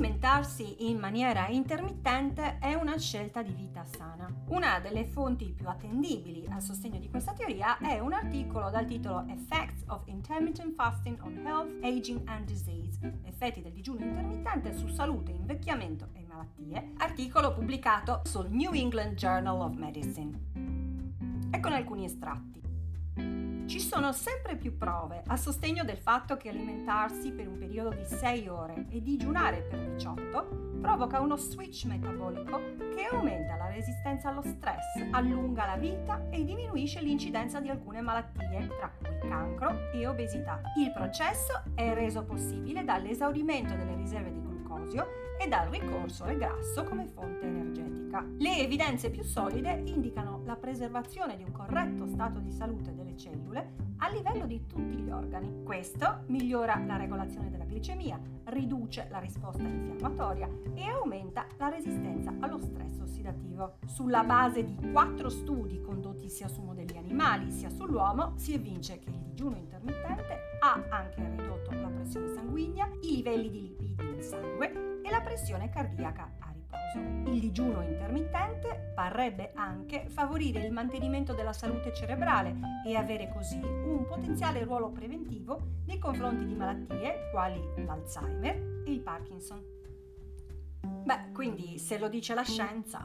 alimentarsi in maniera intermittente è una scelta di vita sana. Una delle fonti più attendibili a sostegno di questa teoria è un articolo dal titolo Effects of Intermittent Fasting on Health, Aging and Disease, effetti del digiuno intermittente su salute, invecchiamento e malattie, articolo pubblicato sul New England Journal of Medicine. Eccone alcuni estratti. Ci sono sempre più prove a sostegno del fatto che alimentarsi per un periodo di 6 ore e digiunare per 18 provoca uno switch metabolico che aumenta la resistenza allo stress, allunga la vita e diminuisce l'incidenza di alcune malattie, tra cui cancro e obesità. Il processo è reso possibile dall'esaurimento delle riserve di glucosio e dal ricorso al grasso come fonte energetica. Le evidenze più solide indicano la preservazione di un corretto stato di salute delle cellule a livello di tutti gli organi. Questo migliora la regolazione della glicemia, riduce la risposta infiammatoria e aumenta la resistenza allo stress ossidativo. Sulla base di quattro studi condotti sia su modelli animali sia sull'uomo, si evince che il digiuno intermittente ha anche ridotto la pressione sanguigna, i livelli di lipidi nel sangue e la pressione cardiaca riposo. Il digiuno intermittente parrebbe anche favorire il mantenimento della salute cerebrale e avere così un potenziale ruolo preventivo nei confronti di malattie quali l'Alzheimer e il Parkinson. Beh, quindi se lo dice la scienza,